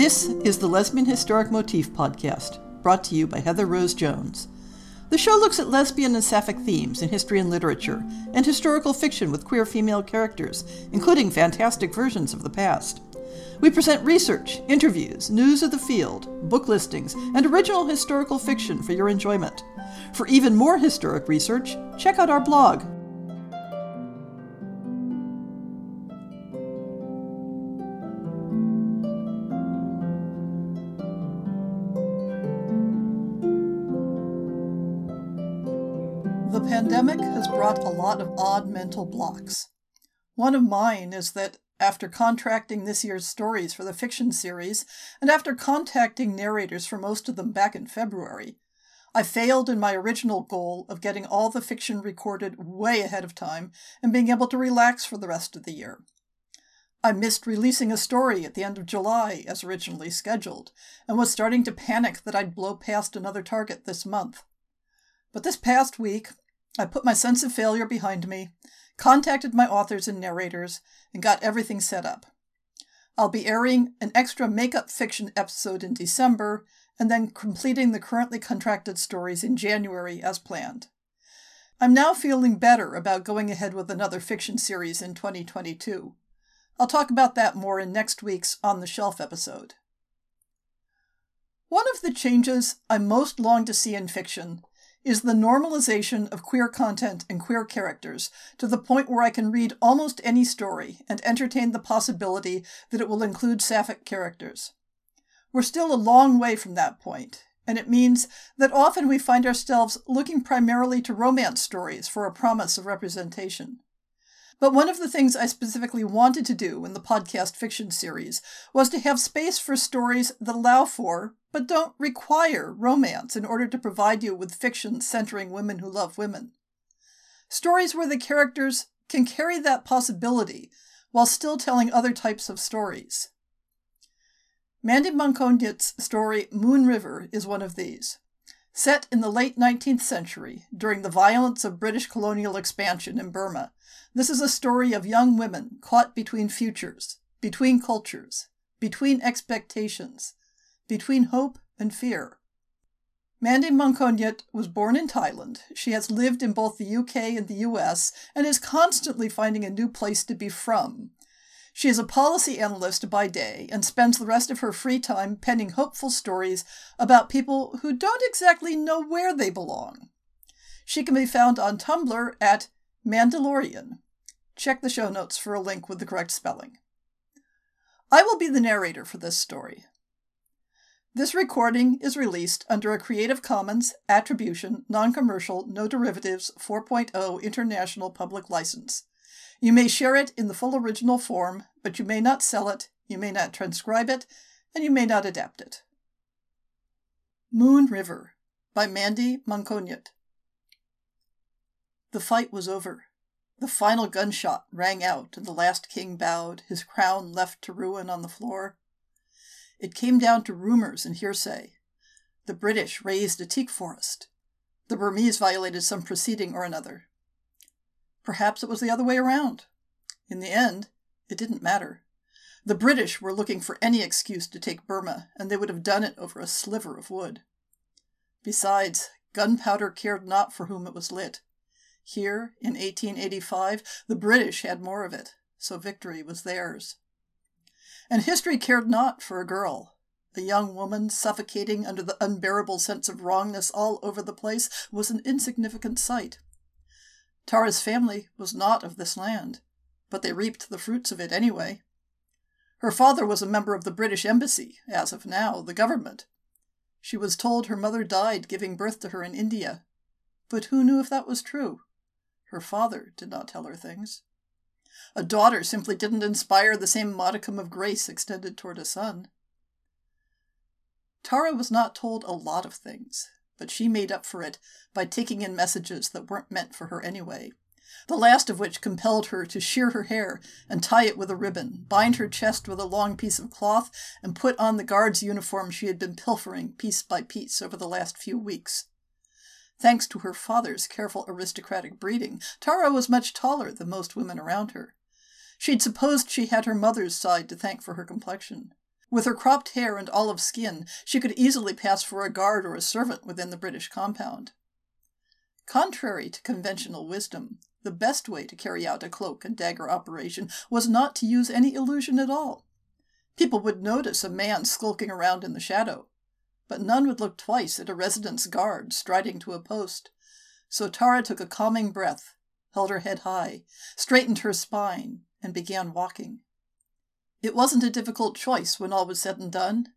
This is the Lesbian Historic Motif podcast, brought to you by Heather Rose Jones. The show looks at lesbian and sapphic themes in history and literature, and historical fiction with queer female characters, including fantastic versions of the past. We present research, interviews, news of the field, book listings, and original historical fiction for your enjoyment. For even more historic research, check out our blog, lot of odd mental blocks. One of mine is that after contracting this year's stories for the fiction series, and after contacting narrators for most of them back in February, I failed in my original goal of getting all the fiction recorded way ahead of time and being able to relax for the rest of the year. I missed releasing a story at the end of July as originally scheduled, and was starting to panic that I'd blow past another target this month. But this past week, I put my sense of failure behind me, contacted my authors and narrators, and got everything set up. I'll be airing an extra makeup fiction episode in December and then completing the currently contracted stories in January as planned. I'm now feeling better about going ahead with another fiction series in 2022. I'll talk about that more in next week's On the Shelf episode. One of the changes I most long to see in fiction is the normalization of queer content and queer characters to the point where I can read almost any story and entertain the possibility that it will include sapphic characters. We're still a long way from that point, and it means that often we find ourselves looking primarily to romance stories for a promise of representation. But one of the things I specifically wanted to do in the podcast fiction series was to have space for stories that allow for, but don't require, romance in order to provide you with fiction centering women who love women. Stories where the characters can carry that possibility while still telling other types of stories. Mandy Mongkolyuth's story Moon River is one of these. Set in the late 19th century, during the violence of British colonial expansion in Burma, this is a story of young women caught between futures, between cultures, between expectations, between hope and fear. Mandy Mongkolyuth was born in Thailand. She has lived in both the UK and the US and is constantly finding a new place to be from. She is a policy analyst by day and spends the rest of her free time penning hopeful stories about people who don't exactly know where they belong. She can be found on Tumblr at Mandalorian. Check the show notes for a link with the correct spelling. I will be the narrator for this story. This recording is released under a Creative Commons Attribution, Non Commercial, No Derivatives 4.0 International Public License. You may share it in the full original form, but you may not sell it, you may not transcribe it, and you may not adapt it. Moon River by Mandy Mongkolyuth. The fight was over. The final gunshot rang out, and the last king bowed, his crown left to ruin on the floor. It came down to rumors and hearsay. The British razed a teak forest. The Burmese violated some proceeding or another. Perhaps it was the other way around. In the end, it didn't matter. The British were looking for any excuse to take Burma, and they would have done it over a sliver of wood. Besides, gunpowder cared not for whom it was lit. Here, in 1885, the British had more of it, so victory was theirs. And history cared not for a girl. A young woman suffocating under the unbearable sense of wrongness all over the place was an insignificant sight. Tara's family was not of this land, but they reaped the fruits of it anyway. Her father was a member of the British Embassy, as of now, the government. She was told her mother died giving birth to her in India. But who knew if that was true? Her father did not tell her things. A daughter simply didn't inspire the same modicum of grace extended toward a son. Tara was not told a lot of things, but she made up for it by taking in messages that weren't meant for her anyway. The last of which compelled her to shear her hair and tie it with a ribbon, bind her chest with a long piece of cloth, and put on the guard's uniform she had been pilfering piece by piece over the last few weeks. Thanks to her father's careful aristocratic breeding, Tara was much taller than most women around her. She'd supposed she had her mother's side to thank for her complexion. With her cropped hair and olive skin, she could easily pass for a guard or a servant within the British compound. Contrary to conventional wisdom, the best way to carry out a cloak and dagger operation was not to use any illusion at all. People would notice a man skulking around in the shadow, but none would look twice at a residence guard striding to a post. So Tara took a calming breath, held her head high, straightened her spine, and began walking. It wasn't a difficult choice when all was said and done.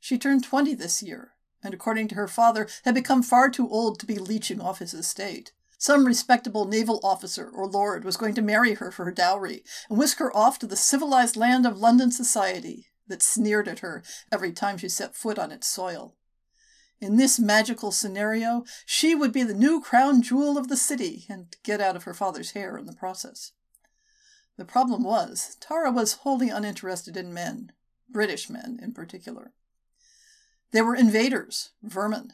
She turned twenty this year, and according to her father, had become far too old to be leeching off his estate. Some respectable naval officer or lord was going to marry her for her dowry and whisk her off to the civilized land of London society that sneered at her every time she set foot on its soil. In this magical scenario, she would be the new crown jewel of the city and get out of her father's hair in the process. The problem was, Tara was wholly uninterested in men, British men in particular. They were invaders, vermin.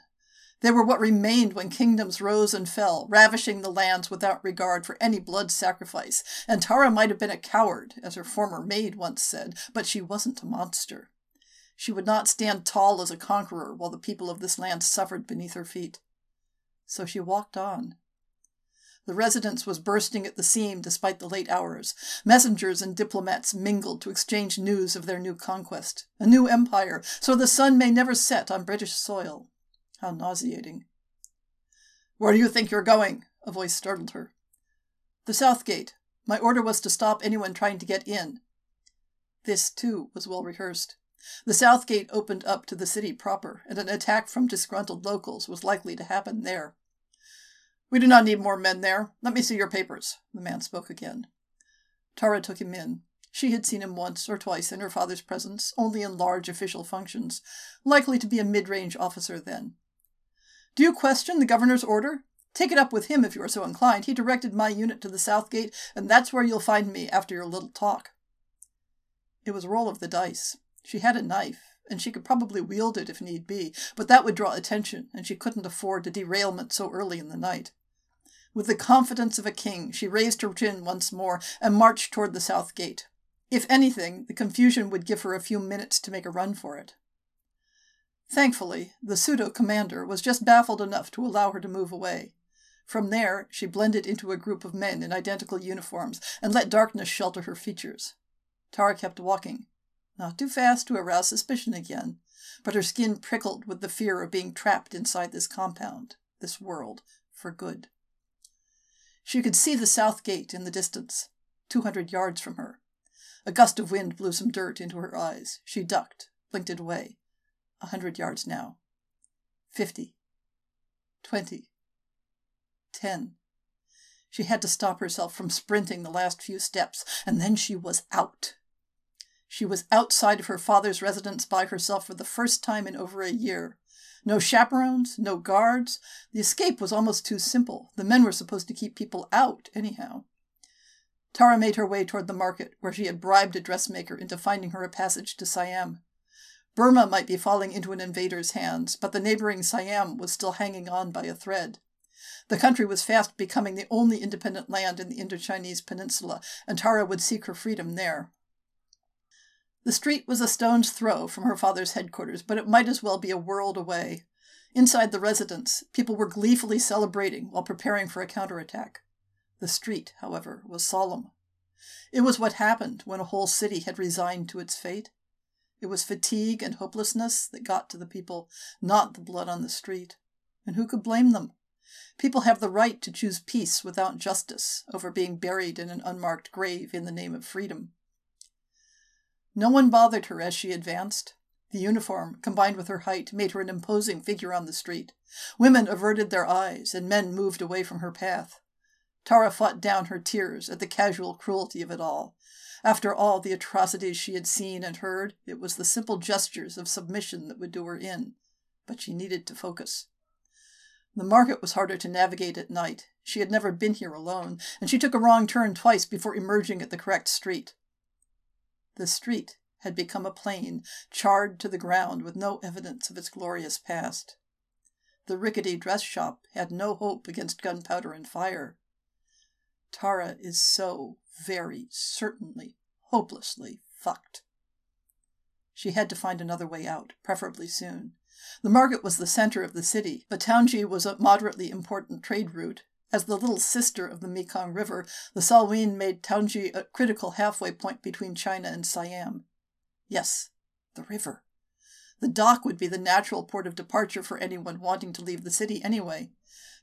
They were what remained when kingdoms rose and fell, ravishing the lands without regard for any blood sacrifice. And Tara might have been a coward, as her former maid once said, but she wasn't a monster. She would not stand tall as a conqueror while the people of this land suffered beneath her feet. So she walked on, the residence was bursting at the seam despite the late hours. Messengers and diplomats mingled to exchange news of their new conquest, a new empire, so the sun may never set on British soil. How nauseating. Where do you think you're going? A voice startled her. The south gate. My order was to stop anyone trying to get in. This, too, was well rehearsed. The south gate opened up to the city proper, and an attack from disgruntled locals was likely to happen there. We do not need more men there. Let me see your papers. The man spoke again. Tara took him in. She had seen him once or twice in her father's presence, only in large official functions, likely to be a mid range officer then. Do you question the governor's order? Take it up with him if you are so inclined. He directed my unit to the south gate, and that's where you'll find me after your little talk. It was a roll of the dice. She had a knife, and she could probably wield it if need be, but that would draw attention, and she couldn't afford a derailment so early in the night. With the confidence of a king, she raised her chin once more and marched toward the south gate. If anything, the confusion would give her a few minutes to make a run for it. Thankfully, the pseudo commander was just baffled enough to allow her to move away. From there, she blended into a group of men in identical uniforms and let darkness shelter her features. Tara kept walking, not too fast to arouse suspicion again, but her skin prickled with the fear of being trapped inside this compound, this world, for good. She could see the south gate in the distance, two hundred yards from her. A gust of wind blew some dirt into her eyes. She ducked, blinked it away. A hundred yards now. Fifty. Twenty. Ten. She had to stop herself from sprinting the last few steps, and then she was out. She was outside of her father's residence by herself for the first time in over a year. No chaperones, no guards. The escape was almost too simple. The men were supposed to keep people out, anyhow. Tara made her way toward the market, where she had bribed a dressmaker into finding her a passage to Siam. Burma might be falling into an invader's hands, but the neighboring Siam was still hanging on by a thread. The country was fast becoming the only independent land in the Indochinese peninsula, and Tara would seek her freedom there. The street was a stone's throw from her father's headquarters, but it might as well be a world away. Inside the residence, people were gleefully celebrating while preparing for a counterattack. The street, however, was solemn. It was what happened when a whole city had resigned to its fate. It was fatigue and hopelessness that got to the people, not the blood on the street. And who could blame them? People have the right to choose peace without justice over being buried in an unmarked grave in the name of freedom. No one bothered her as she advanced. The uniform, combined with her height, made her an imposing figure on the street. Women averted their eyes, and men moved away from her path. Tara fought down her tears at the casual cruelty of it all. After all the atrocities she had seen and heard, it was the simple gestures of submission that would do her in. But she needed to focus. The market was harder to navigate at night. She had never been here alone, and she took a wrong turn twice before emerging at the correct street. The street had become a plain, charred to the ground with no evidence of its glorious past. The rickety dress shop had no hope against gunpowder and fire. Tara is so very certainly hopelessly fucked. She had to find another way out, preferably soon. The market was the center of the city, but Taunggyi was a moderately important trade route. As the little sister of the Mekong River, the Salween made Taunggyi a critical halfway point between China and Siam. Yes, the river. The dock would be the natural port of departure for anyone wanting to leave the city anyway.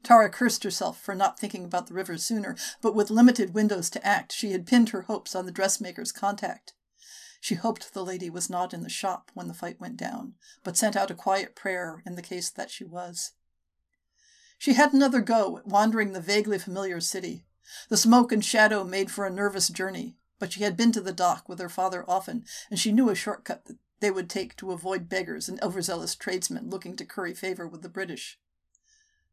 Tara cursed herself for not thinking about the river sooner, but with limited windows to act, she had pinned her hopes on the dressmaker's contact. She hoped the lady was not in the shop when the fight went down, but sent out a quiet prayer in the case that she was. She had another go at wandering the vaguely familiar city. The smoke and shadow made for a nervous journey, but she had been to the dock with her father often, and she knew a shortcut that they would take to avoid beggars and overzealous tradesmen looking to curry favor with the British.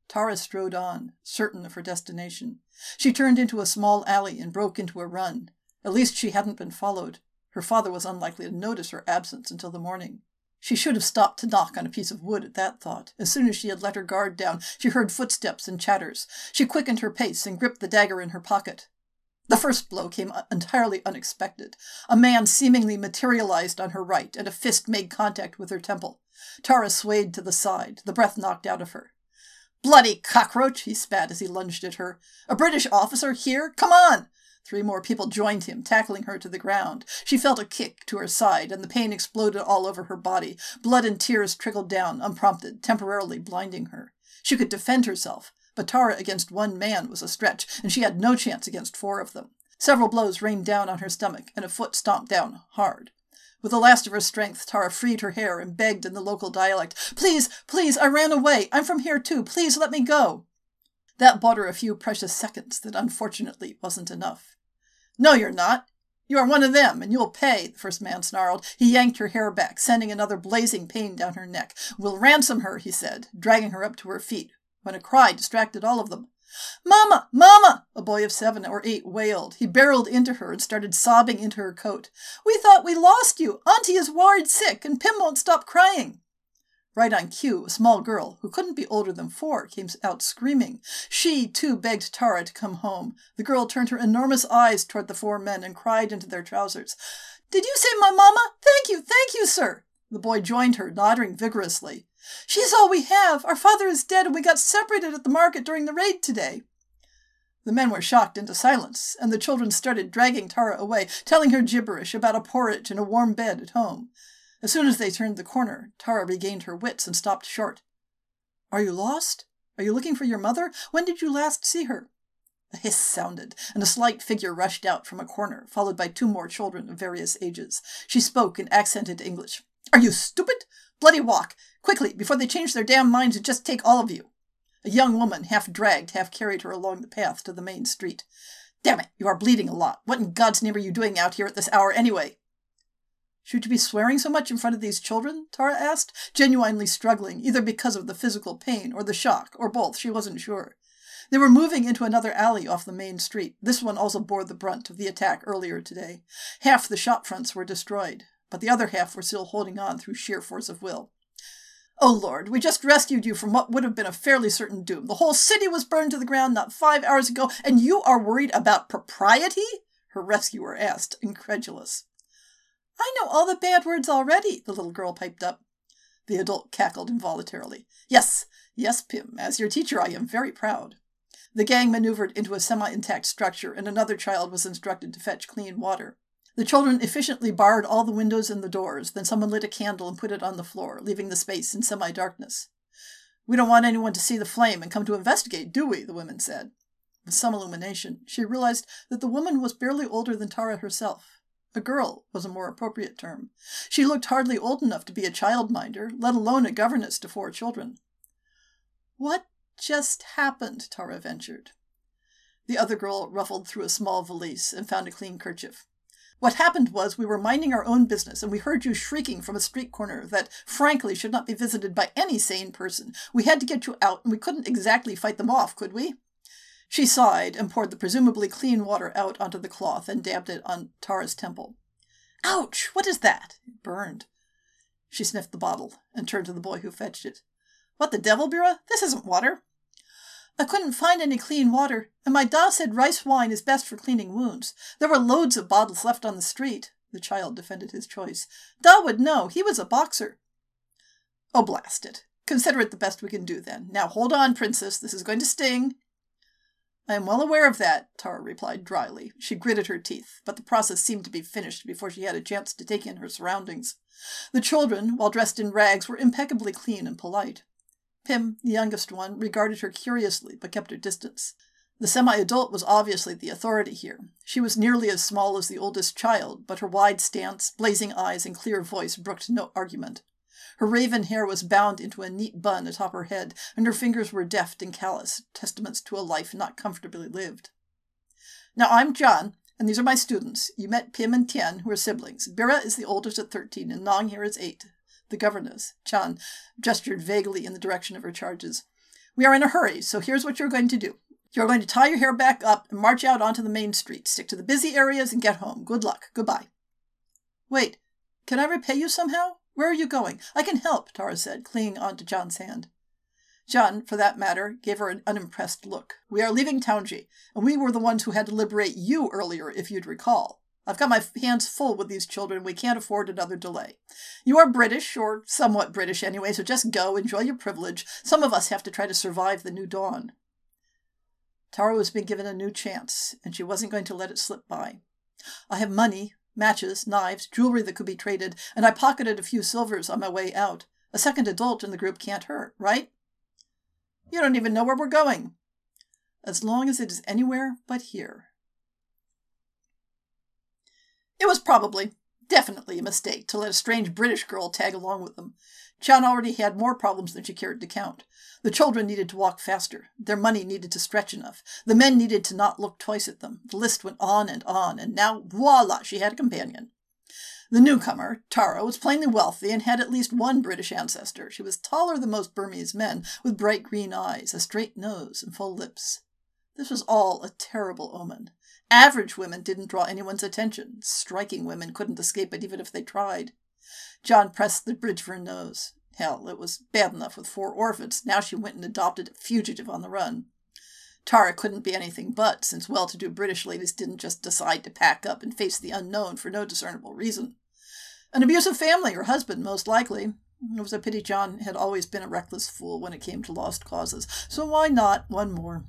Tara strode on, certain of her destination. She turned into a small alley and broke into a run. At least she hadn't been followed. Her father was unlikely to notice her absence until the morning. She should have stopped to knock on a piece of wood at that thought. As soon as she had let her guard down, she heard footsteps and chatters. She quickened her pace and gripped the dagger in her pocket. The first blow came entirely unexpected. A man seemingly materialized on her right, and a fist made contact with her temple. Tara swayed to the side, the breath knocked out of her. Bloody cockroach, he spat as he lunged at her. A British officer here? Come on! Three more people joined him, tackling her to the ground. She felt a kick to her side, and the pain exploded all over her body. Blood and tears trickled down, unprompted, temporarily blinding her. She could defend herself, but Tara against one man was a stretch, and she had no chance against four of them. Several blows rained down on her stomach, and a foot stomped down, hard. With the last of her strength, Tara freed her hair and begged in the local dialect, Please, please, I ran away. I'm from here too. Please let me go. That bought her a few precious seconds that unfortunately wasn't enough. No, you're not. You are one of them, and you'll pay, the first man snarled. He yanked her hair back, sending another blazing pain down her neck. We'll ransom her, he said, dragging her up to her feet, when a cry distracted all of them. Mama! Mama! A boy of seven or eight wailed. He barreled into her and started sobbing into her coat. We thought we lost you. Auntie is worried sick, and Pim won't stop crying. Right on cue, a small girl, who couldn't be older than four, came out screaming. She, too, begged Tara to come home. The girl turned her enormous eyes toward the four men and cried into their trousers. Did you say my mamma? Thank you, thank you, sir. The boy joined her, nodding vigorously. She is all we have. Our father is dead, and we got separated at the market during the raid today. The men were shocked into silence, and the children started dragging Tara away, telling her gibberish about a porridge and a warm bed at home. As soon as they turned the corner, Tara regained her wits and stopped short. Are you lost? Are you looking for your mother? When did you last see her? A hiss sounded, and a slight figure rushed out from a corner, followed by two more children of various ages. She spoke in accented English. Are you stupid? Bloody walk! Quickly, before they change their damn minds and just take all of you! A young woman, half dragged, half carried her along the path to the main street. Damn it, you are bleeding a lot. What in God's name are you doing out here at this hour anyway? Should you be swearing so much in front of these children? Tara asked, genuinely struggling, either because of the physical pain or the shock, or both, she wasn't sure. They were moving into another alley off the main street. This one also bore the brunt of the attack earlier today. Half the shop fronts were destroyed, but the other half were still holding on through sheer force of will. Oh Lord, we just rescued you from what would have been a fairly certain doom. The whole city was burned to the ground not five hours ago, and you are worried about propriety? Her rescuer asked, incredulous. I know all the bad words already, the little girl piped up. The adult cackled involuntarily. Yes, yes, Pim, as your teacher I am very proud. The gang maneuvered into a semi intact structure, and another child was instructed to fetch clean water. The children efficiently barred all the windows and the doors, then someone lit a candle and put it on the floor, leaving the space in semi darkness. We don't want anyone to see the flame and come to investigate, do we? the women said. With some illumination, she realized that the woman was barely older than Tara herself. A girl was a more appropriate term. She looked hardly old enough to be a childminder, let alone a governess to four children. What just happened? Tara ventured. The other girl ruffled through a small valise and found a clean kerchief. What happened was we were minding our own business and we heard you shrieking from a street corner that, frankly, should not be visited by any sane person. We had to get you out and we couldn't exactly fight them off, could we? She sighed and poured the presumably clean water out onto the cloth and dabbed it on Tara's temple. Ouch! What is that? It burned. She sniffed the bottle and turned to the boy who fetched it. What the devil, Bira? This isn't water. I couldn't find any clean water, and my da said rice wine is best for cleaning wounds. There were loads of bottles left on the street. The child defended his choice. Da would know. He was a boxer. Oh, blast it. Consider it the best we can do, then. Now hold on, Princess. This is going to sting. I am well aware of that, Tara replied dryly. She gritted her teeth, but the process seemed to be finished before she had a chance to take in her surroundings. The children, while dressed in rags, were impeccably clean and polite. Pim, the youngest one, regarded her curiously, but kept her distance. The semi adult was obviously the authority here. She was nearly as small as the oldest child, but her wide stance, blazing eyes, and clear voice brooked no argument. Her raven hair was bound into a neat bun atop her head, and her fingers were deft and callous, testaments to a life not comfortably lived. Now I'm Chan, and these are my students. You met Pim and Tien, who are siblings. Bira is the oldest at thirteen, and Nong here is eight. The governess, Chan, gestured vaguely in the direction of her charges. We are in a hurry, so here's what you're going to do. You're going to tie your hair back up and march out onto the main street. Stick to the busy areas and get home. Good luck. Goodbye. Wait, can I repay you somehow? Where are you going? I can help, Tara said, clinging onto Chan's hand. Chan, for that matter, gave her an unimpressed look. We are leaving Taunggyi, and we were the ones who had to liberate you earlier, if you'd recall. I've got my hands full with these children. We can't afford another delay. You are British, or somewhat British anyway, so just go, enjoy your privilege. Some of us have to try to survive the new dawn. Tara was being given a new chance, and she wasn't going to let it slip by. I have money, matches, knives, jewelry that could be traded, and I pocketed a few silvers on my way out. A second adult in the group can't hurt, right? You don't even know where we're going. As long as it is anywhere but here. It was probably, definitely a mistake to let a strange British girl tag along with them. Chan already had more problems than she cared to count. The children needed to walk faster. Their money needed to stretch enough. The men needed to not look twice at them. The list went on and on, and now, voila, she had a companion. The newcomer, Tara, was plainly wealthy and had at least one British ancestor. She was taller than most Burmese men, with bright green eyes, a straight nose, and full lips. This was all a terrible omen. Average women didn't draw anyone's attention. Striking women couldn't escape it even if they tried. Chan pressed the bridge of her nose. Hell, it was bad enough with four orphans. Now she went and adopted a fugitive on the run. Tara couldn't be anything but, since well to do British ladies didn't just decide to pack up and face the unknown for no discernible reason. An abusive family, her husband, most likely. It was a pity Chan had always been a reckless fool when it came to lost causes, so why not one more?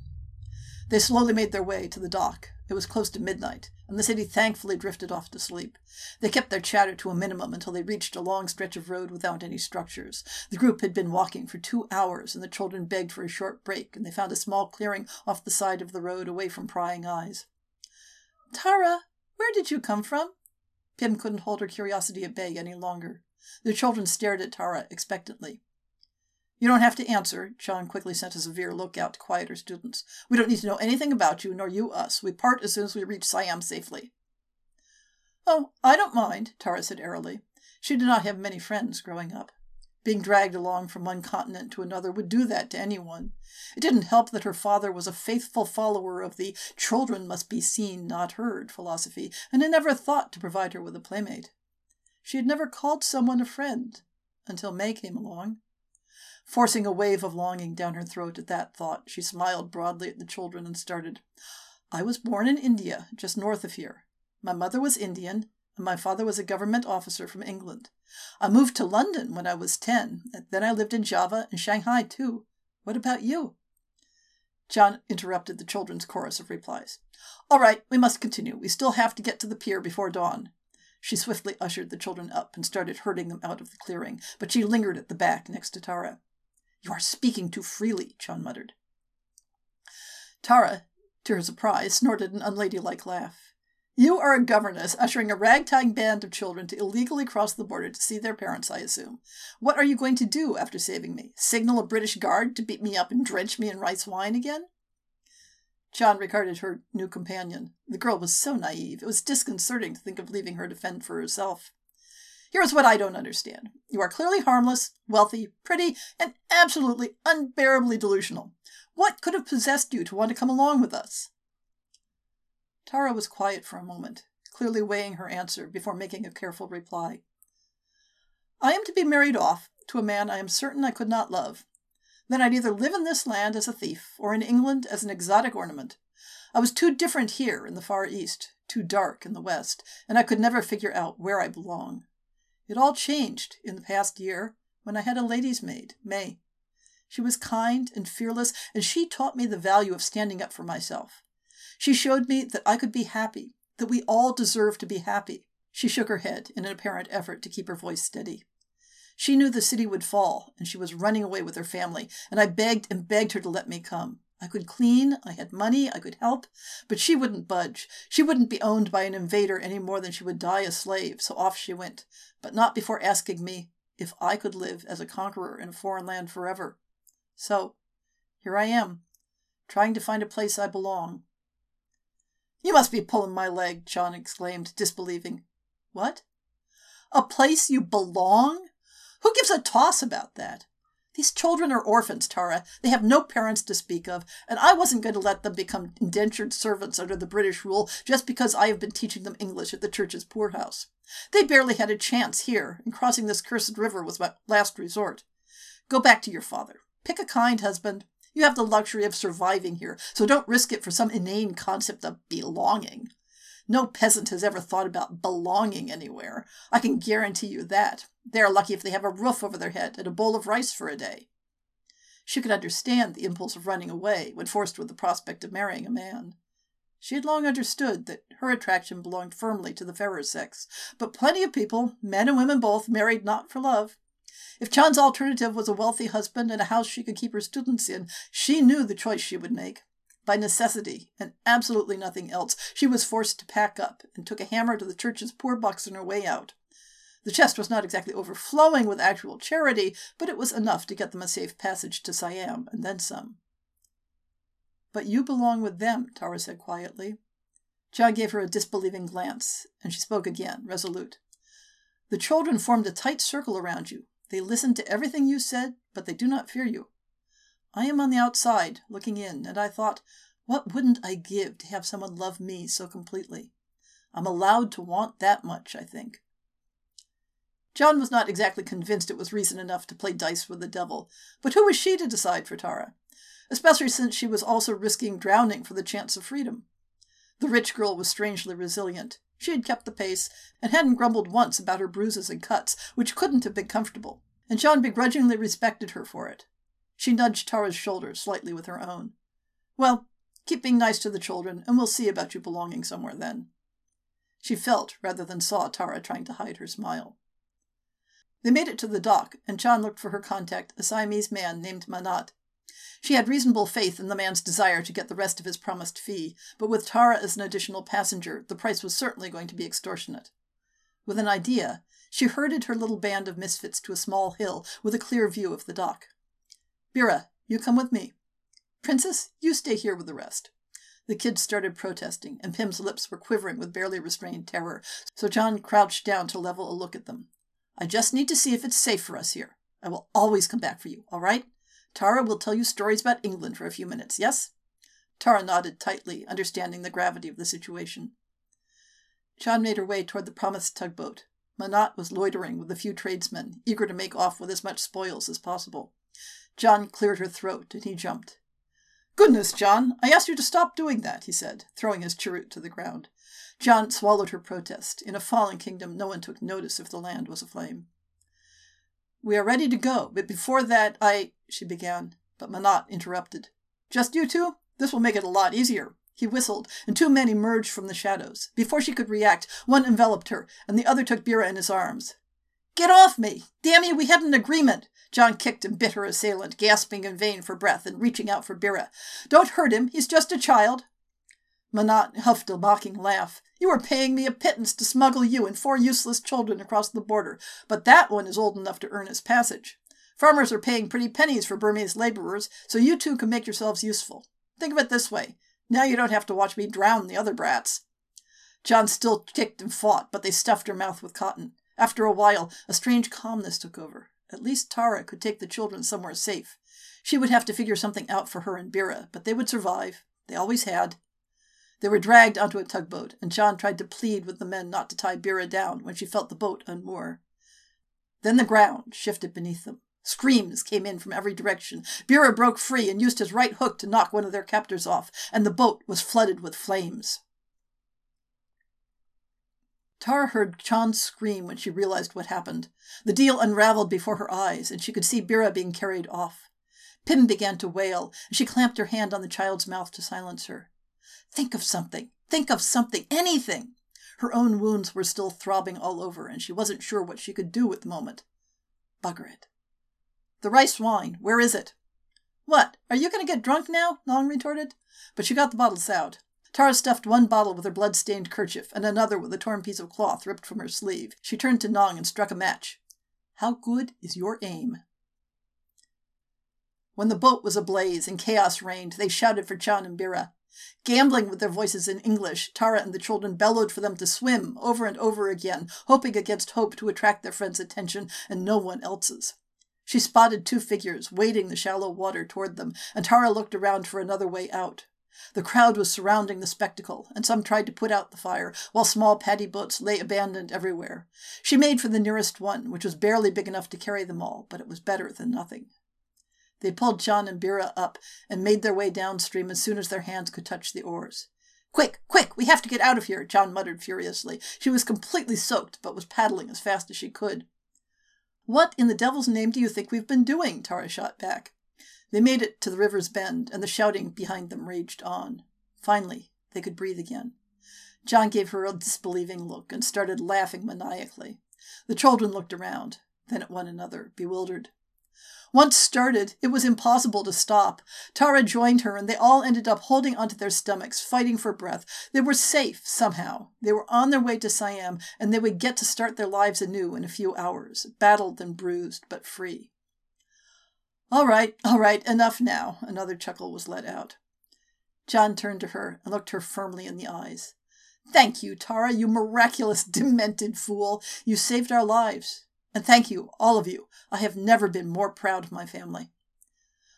They slowly made their way to the dock. It was close to midnight, and the city thankfully drifted off to sleep. They kept their chatter to a minimum until they reached a long stretch of road without any structures. The group had been walking for two hours, and the children begged for a short break, and they found a small clearing off the side of the road away from prying eyes. Tara, where did you come from? Pim couldn't hold her curiosity at bay any longer. The children stared at Tara expectantly. You don't have to answer, Chan quickly sent a severe look out to quieter students. We don't need to know anything about you, nor you us. We part as soon as we reach Siam safely. Oh, I don't mind, Tara said airily. She did not have many friends growing up. Being dragged along from one continent to another would do that to anyone. It didn't help that her father was a faithful follower of the children must be seen, not heard philosophy, and had never thought to provide her with a playmate. She had never called someone a friend until May came along. Forcing a wave of longing down her throat at that thought, she smiled broadly at the children and started. I was born in India, just north of here. My mother was Indian, and my father was a government officer from England. I moved to London when I was ten, and then I lived in Java and Shanghai, too. What about you? Chan interrupted the children's chorus of replies. All right, we must continue. We still have to get to the pier before dawn. She swiftly ushered the children up and started herding them out of the clearing, but she lingered at the back next to Tara. You are speaking too freely, Chan muttered. Tara, to her surprise, snorted an unladylike laugh. You are a governess ushering a ragtag band of children to illegally cross the border to see their parents, I assume. What are you going to do after saving me? Signal a British guard to beat me up and drench me in rice wine again? Chan regarded her new companion. The girl was so naive, it was disconcerting to think of leaving her to fend for herself. Here's what I don't understand. You are clearly harmless, wealthy, pretty, and absolutely unbearably delusional. What could have possessed you to want to come along with us? Tara was quiet for a moment, clearly weighing her answer before making a careful reply. I am to be married off to a man I am certain I could not love. Then I'd either live in this land as a thief or in England as an exotic ornament. I was too different here in the Far East, too dark in the West, and I could never figure out where I belong. It all changed in the past year when I had a lady's maid, May. She was kind and fearless, and she taught me the value of standing up for myself. She showed me that I could be happy, that we all deserve to be happy. She shook her head in an apparent effort to keep her voice steady. She knew the city would fall, and she was running away with her family, and I begged and begged her to let me come. I could clean, I had money, I could help, but she wouldn't budge. She wouldn't be owned by an invader any more than she would die a slave, so off she went, but not before asking me if I could live as a conqueror in a foreign land forever. So, here I am, trying to find a place I belong. You must be pulling my leg, Chan exclaimed, disbelieving. What? A place you belong? Who gives a toss about that? These children are orphans, Tara. They have no parents to speak of, and I wasn't going to let them become indentured servants under the British rule just because I have been teaching them English at the church's poorhouse. They barely had a chance here, and crossing this cursed river was my last resort. Go back to your father. Pick a kind husband. You have the luxury of surviving here, so don't risk it for some inane concept of belonging. No peasant has ever thought about belonging anywhere. I can guarantee you that. They are lucky if they have a roof over their head and a bowl of rice for a day. She could understand the impulse of running away when forced with the prospect of marrying a man. She had long understood that her attraction belonged firmly to the fairer sex, but plenty of people, men and women both, married not for love. If Chan's alternative was a wealthy husband and a house she could keep her students in, she knew the choice she would make. By necessity, and absolutely nothing else, she was forced to pack up and took a hammer to the church's poor box on her way out. The chest was not exactly overflowing with actual charity, but it was enough to get them a safe passage to Siam, and then some. But you belong with them, Tara said quietly. Chan gave her a disbelieving glance, and she spoke again, resolute. The children formed a tight circle around you. They listen to everything you said, but they do not fear you. I am on the outside, looking in, and I thought, what wouldn't I give to have someone love me so completely? I'm allowed to want that much, I think. Chan was not exactly convinced it was reason enough to play dice with the devil, but who was she to decide for Tara? Especially since she was also risking drowning for the chance of freedom. The rich girl was strangely resilient. She had kept the pace, and hadn't grumbled once about her bruises and cuts, which couldn't have been comfortable, and Chan begrudgingly respected her for it. She nudged Tara's shoulder slightly with her own. Well, keep being nice to the children, and we'll see about you belonging somewhere then. She felt rather than saw Tara trying to hide her smile. They made it to the dock, and Chan looked for her contact, a Siamese man named Manat. She had reasonable faith in the man's desire to get the rest of his promised fee, but with Tara as an additional passenger, the price was certainly going to be extortionate. With an idea, she herded her little band of misfits to a small hill with a clear view of the dock. Bira, you come with me. Princess, you stay here with the rest. The kids started protesting, and Pim's lips were quivering with barely restrained terror, so Chan crouched down to level a look at them. I just need to see if it's safe for us here. I will always come back for you, all right? Tara will tell you stories about England for a few minutes, yes? Tara nodded tightly, understanding the gravity of the situation. Chan made her way toward the promised tugboat. Manat was loitering with a few tradesmen, eager to make off with as much spoils as possible. Chan cleared her throat, and he jumped. Goodness, Chan, I asked you to stop doing that, he said, throwing his cheroot to the ground. Chan swallowed her protest. In a fallen kingdom, no one took notice if the land was aflame. We are ready to go, but before that, I. she began, but Manat interrupted. Just you two? This will make it a lot easier. He whistled, and two men emerged from the shadows. Before she could react, one enveloped her, and the other took Bira in his arms. Get off me! Damn you, we had an agreement! Chan kicked and bit her assailant, gasping in vain for breath and reaching out for Bira. Don't hurt him, he's just a child. Manat huffed a mocking laugh. You are paying me a pittance to smuggle you and four useless children across the border, but that one is old enough to earn his passage. Farmers are paying pretty pennies for Burmese laborers, so you two can make yourselves useful. Think of it this way. Now you don't have to watch me drown the other brats. Chan still kicked and fought, but they stuffed her mouth with cotton. After a while, a strange calmness took over. At least Tara could take the children somewhere safe. She would have to figure something out for her and Bira, but they would survive. They always had. They were dragged onto a tugboat, and Chan tried to plead with the men not to tie Bira down when she felt the boat unmoor. Then the ground shifted beneath them. Screams came in from every direction. Bira broke free and used his right hook to knock one of their captors off, and the boat was flooded with flames. Tara heard Chan scream when she realized what happened. The deal unraveled before her eyes, and she could see Bira being carried off. Pim began to wail, and she clamped her hand on the child's mouth to silence her. Think of something. Think of something. Anything. Her own wounds were still throbbing all over, and she wasn't sure what she could do at the moment. Bugger it. The rice wine, where is it? What, are you going to get drunk now? Long retorted. But she got the bottles out. Tara stuffed one bottle with her blood-stained kerchief and another with a torn piece of cloth ripped from her sleeve. She turned to Nong and struck a match. How good is your aim? When the boat was ablaze and chaos reigned, they shouted for Chan and Bira. Gambling with their voices in English, Tara and the children bellowed for them to swim over and over again, hoping against hope to attract their friend's attention and no one else's. She spotted two figures wading the shallow water toward them, and Tara looked around for another way out. The crowd was surrounding the spectacle, and some tried to put out the fire, while small paddy boats lay abandoned everywhere. She made for the nearest one, which was barely big enough to carry them all, but it was better than nothing. They pulled Chan and Bira up and made their way downstream as soon as their hands could touch the oars. Quick, quick, we have to get out of here, Chan muttered furiously. She was completely soaked, but was paddling as fast as she could. What in the devil's name do you think we've been doing? Tara shot back. They made it to the river's bend, and the shouting behind them raged on. Finally, they could breathe again. Chan gave her a disbelieving look and started laughing maniacally. The children looked around, then at one another, bewildered. Once started, it was impossible to stop. Tara joined her, and they all ended up holding onto their stomachs, fighting for breath. They were safe, somehow. They were on their way to Siam, and they would get to start their lives anew in a few hours, battled and bruised, but free. All right, all right, enough now. Another chuckle was let out. Chan turned to her and looked her firmly in the eyes. Thank you, Tara, you miraculous, demented fool. You saved our lives. And thank you, all of you. I have never been more proud of my family.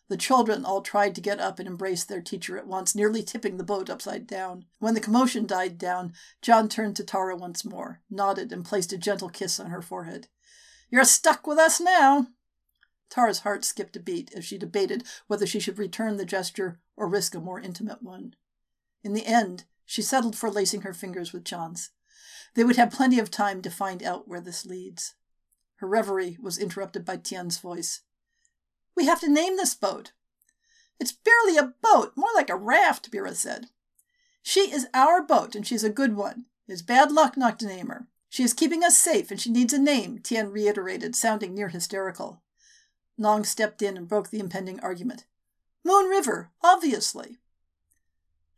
The children all tried to get up and embrace their teacher at once, nearly tipping the boat upside down. When the commotion died down, Chan turned to Tara once more, nodded, and placed a gentle kiss on her forehead. You're stuck with us now. Tara's heart skipped a beat as she debated whether she should return the gesture or risk a more intimate one. In the end, she settled for lacing her fingers with Chan's. They would have plenty of time to find out where this leads. Her reverie was interrupted by Tien's voice. We have to name this boat. It's barely a boat, more like a raft, Bira said. She is our boat, and she's a good one. It's bad luck not to name her. She is keeping us safe, and she needs a name, Tien reiterated, sounding near hysterical. Nong stepped in and broke the impending argument. Moon River, obviously.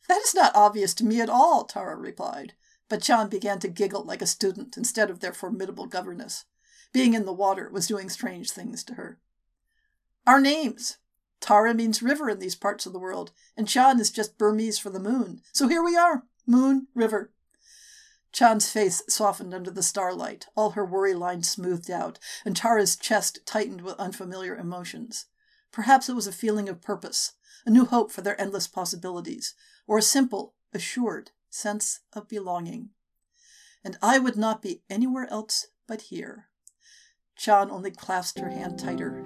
That is not obvious to me at all, Tara replied, but Chan began to giggle like a student instead of their formidable governess. Being in the water was doing strange things to her. Our names. Tara means river in these parts of the world, and Chan is just Burmese for the moon. So here we are Moon River. Chan's face softened under the starlight, all her worry lines smoothed out, and Tara's chest tightened with unfamiliar emotions. Perhaps it was a feeling of purpose, a new hope for their endless possibilities, or a simple, assured sense of belonging. And I would not be anywhere else but here. Chan only clasped her hand tighter